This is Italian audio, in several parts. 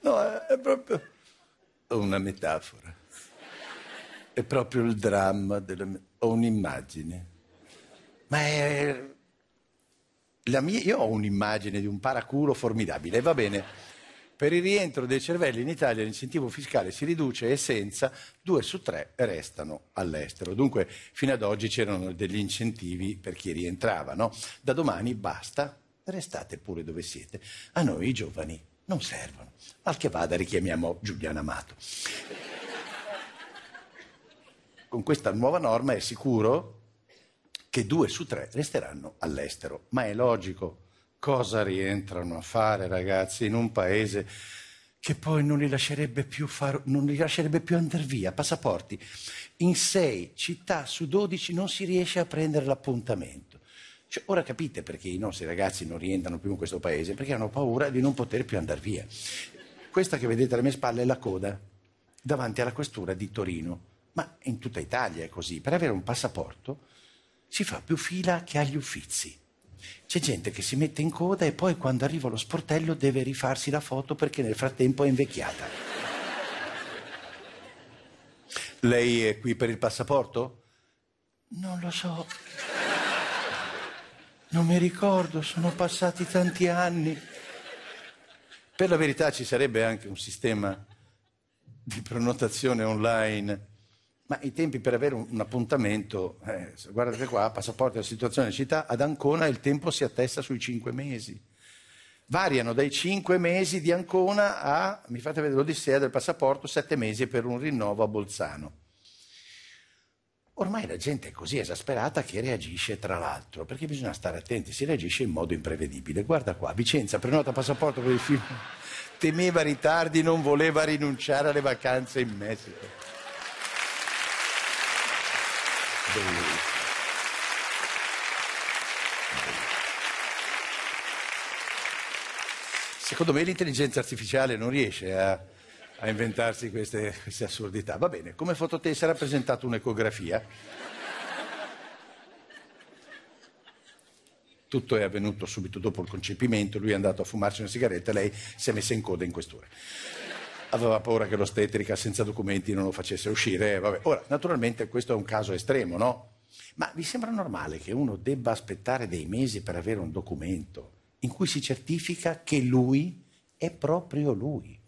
No, è, proprio una metafora. È proprio il dramma della... Ho un'immagine. Ma è... La mia... Io ho un'immagine di un paraculo formidabile, va bene. Per il rientro dei cervelli in Italia l'incentivo fiscale si riduce e senza due su tre restano all'estero. Dunque fino ad oggi c'erano degli incentivi per chi rientrava, no? Da domani basta, restate pure dove siete. A noi i giovani non servono. Al che vada richiamiamo Giuliano Amato. Con questa nuova norma è sicuro che due su tre resteranno all'estero, ma è logico. Cosa rientrano a fare, ragazzi, in un paese che poi non li lascerebbe più, far, non li lascerebbe più andare via? Passaporti. In sei città su dodici non si riesce a prendere l'appuntamento. Cioè, ora capite perché i nostri ragazzi non rientrano più in questo paese, perché hanno paura di non poter più andare via. Questa che vedete alle mie spalle è la coda davanti alla questura di Torino, ma in tutta Italia è così. Per avere un passaporto si fa più fila che agli uffizi. C'è gente che si mette in coda e poi quando arriva allo sportello deve rifarsi la foto perché nel frattempo è invecchiata. Lei è qui per il passaporto? Non lo so. Non mi ricordo, sono passati tanti anni. Per la verità ci sarebbe anche un sistema di prenotazione online, ma i tempi per avere un, un appuntamento, eh, guardate qua, passaporto della situazione città, ad Ancona il tempo si attesta sui cinque mesi. Variano dai cinque mesi di Ancona a, mi fate vedere l'Odissea del passaporto, sette mesi per un rinnovo a Bolzano. Ormai la gente è così esasperata che reagisce tra l'altro, perché bisogna stare attenti, si reagisce in modo imprevedibile. Guarda qua, Vicenza prenota passaporto per il film, temeva ritardi, non voleva rinunciare alle vacanze in Messico. Secondo me l'intelligenza artificiale non riesce a a inventarsi queste, queste assurdità. Va bene, come fototessera ha presentato un'ecografia. Tutto è avvenuto subito dopo il concepimento, lui è andato a fumarsi una sigaretta, lei si è messa in coda in quest'ora. Aveva paura che l'ostetrica senza documenti non lo facesse uscire. Vabbè. Ora, naturalmente questo è un caso estremo, no? Ma vi sembra normale che uno debba aspettare dei mesi per avere un documento in cui si certifica che lui è proprio lui?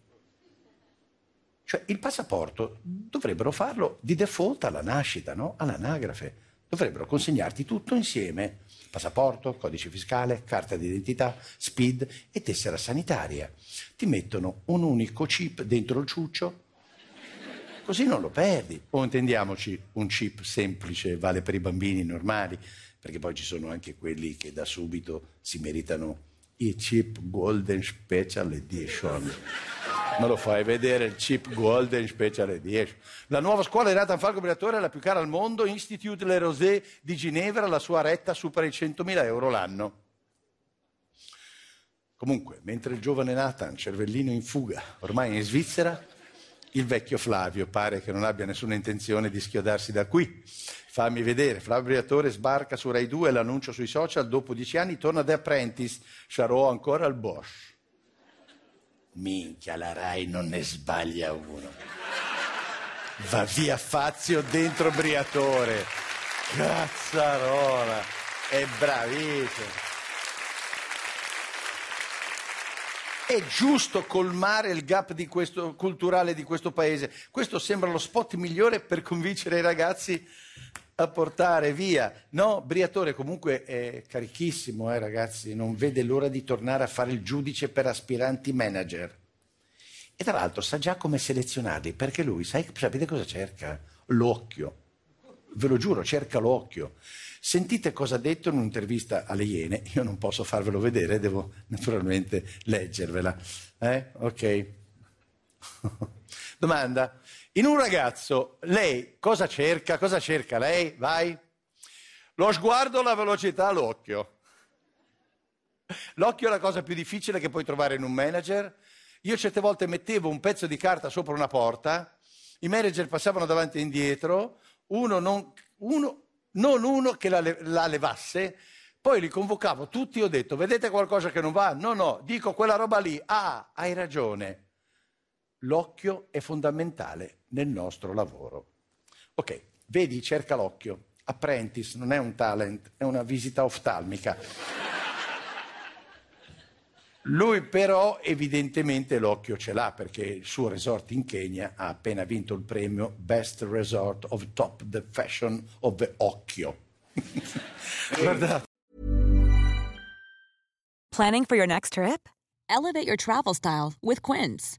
Cioè il passaporto dovrebbero farlo di default alla nascita, no? all'anagrafe. Dovrebbero consegnarti tutto insieme, passaporto, codice fiscale, carta d'identità, SPID e tessera sanitaria. Ti mettono un unico chip dentro il ciuccio, così non lo perdi. O intendiamoci, un chip semplice vale per i bambini normali, perché poi ci sono anche quelli che da subito si meritano i chip Golden Special Edition me lo fai vedere il chip Golden Special Edition. La nuova scuola di Nathan Falco Briatore è la più cara al mondo, Institute Le Rosé di Ginevra, la sua retta supera i 100.000 euro l'anno. Comunque, mentre il giovane Nathan, cervellino in fuga, ormai è in Svizzera, Il vecchio Flavio pare che non abbia nessuna intenzione di schiodarsi da qui. Fammi vedere, Flavio Briatore sbarca su Rai 2, l'annuncio sui social, dopo dieci anni torna da Apprentice, sarò ancora al Bosch. Minchia, la Rai non ne sbaglia uno. Va via Fazio dentro Briatore. Cazzarola, è bravissimo. È giusto colmare il gap di questo, culturale di questo paese. Questo sembra lo spot migliore per convincere i ragazzi a portare via. No, Briatore comunque è carichissimo, eh, ragazzi, non vede l'ora di tornare a fare il giudice per aspiranti manager. E tra l'altro sa già come selezionarli, perché lui, sai, sapete cosa cerca? L'occhio. Ve lo giuro, cerca l'occhio. Sentite cosa ha detto in un'intervista alle Iene, io non posso farvelo vedere, devo naturalmente leggervela. Eh? Ok. Domanda. In un ragazzo, lei cosa cerca? Cosa cerca lei? Vai. Lo sguardo, la velocità, l'occhio. L'occhio è la cosa più difficile che puoi trovare in un manager. Io certe volte mettevo un pezzo di carta sopra una porta, i manager passavano davanti e indietro, uno non, uno non uno che la, la levasse, poi li convocavo tutti e ho detto, vedete qualcosa che non va? No, no, dico quella roba lì. Ah, hai ragione. L'occhio è fondamentale nel nostro lavoro. Ok, vedi, cerca l'occhio. Apprentice non è un talent, è una visita oftalmica. Lui però evidentemente l'occhio ce l'ha perché il suo resort in Kenya ha appena vinto il premio Best Resort of Top the Fashion of the Occhio. Guardate. Planning for your next trip? Elevate your travel style with Quince.